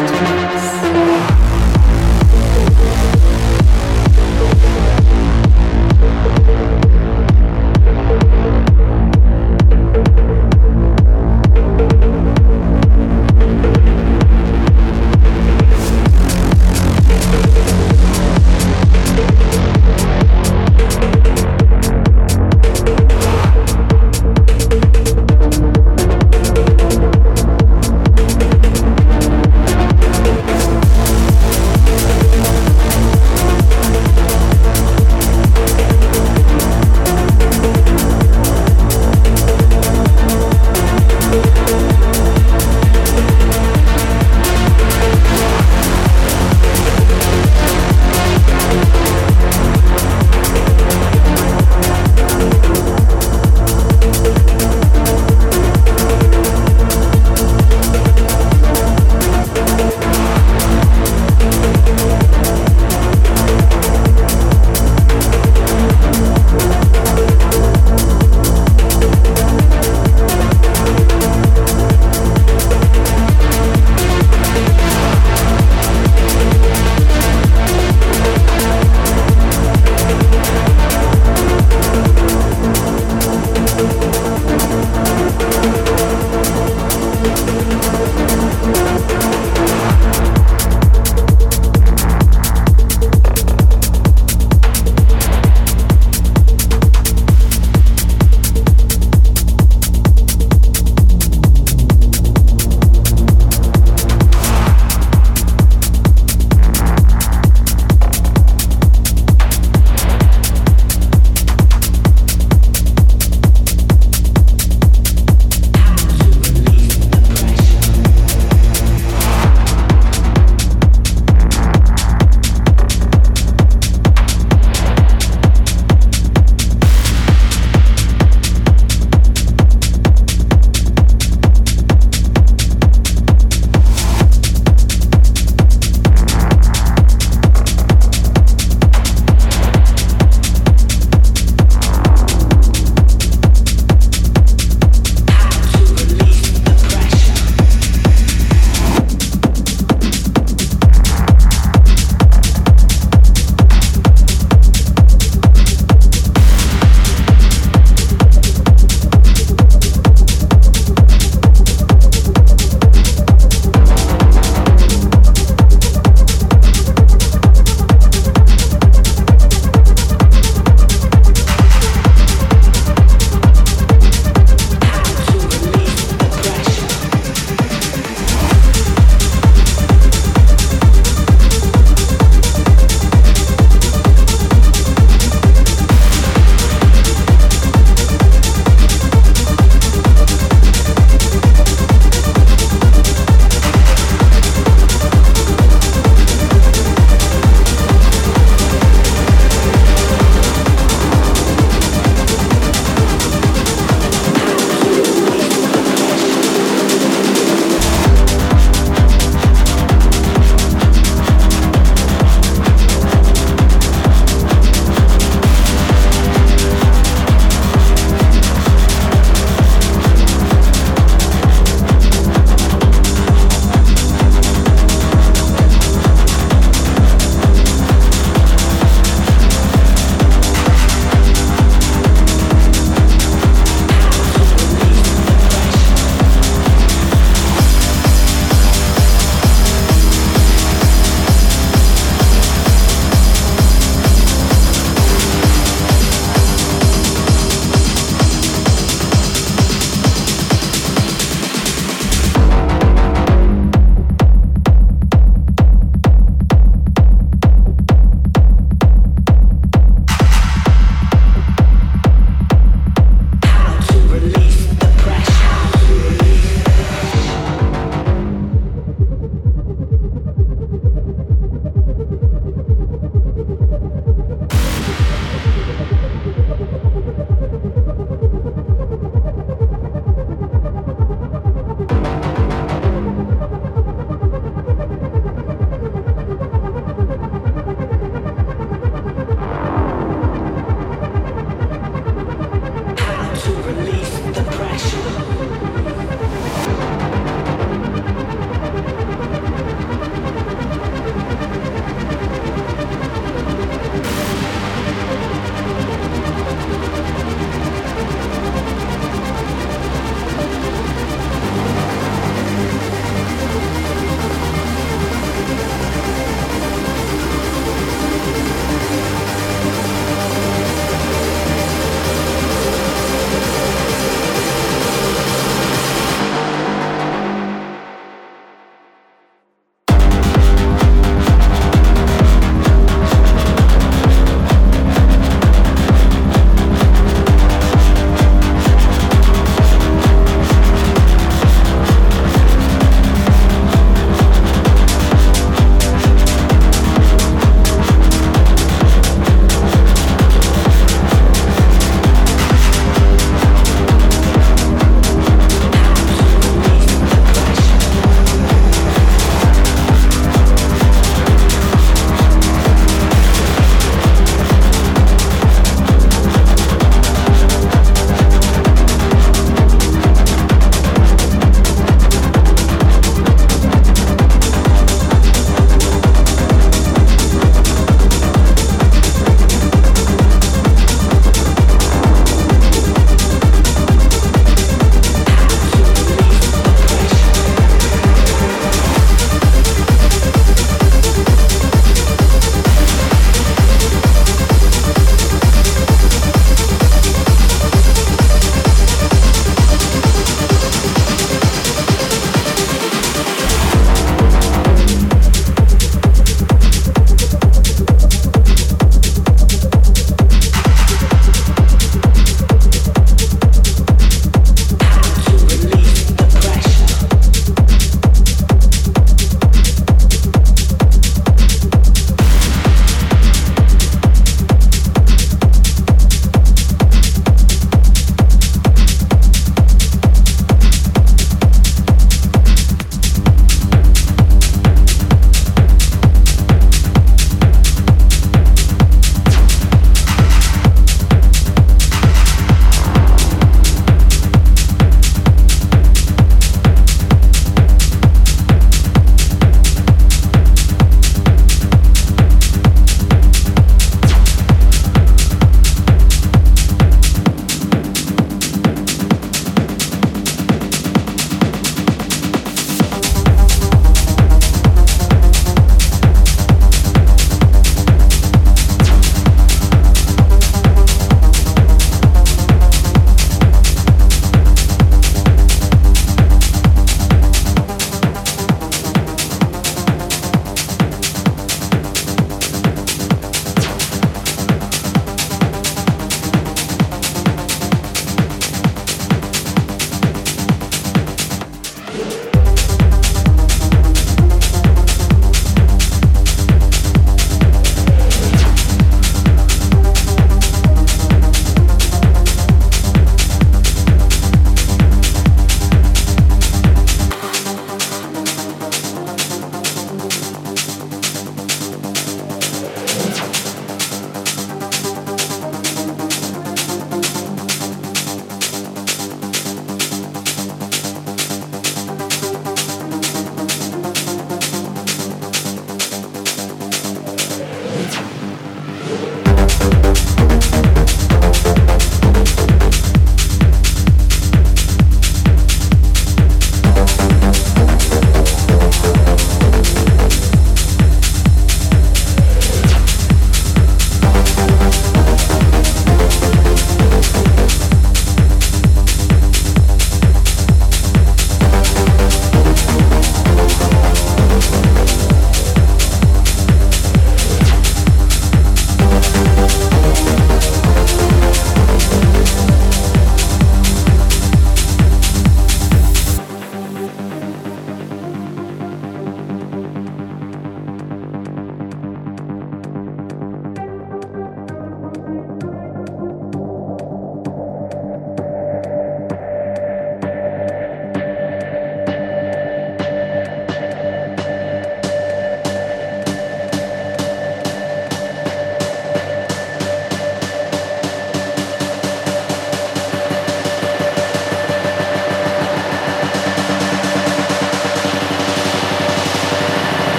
podcast.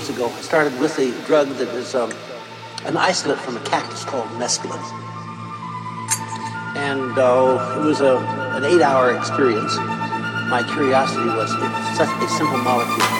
Years ago. I started with a drug that is um, an isolate from a cactus called mescaline. And uh, it was a, an eight hour experience. My curiosity was it's such a simple molecule.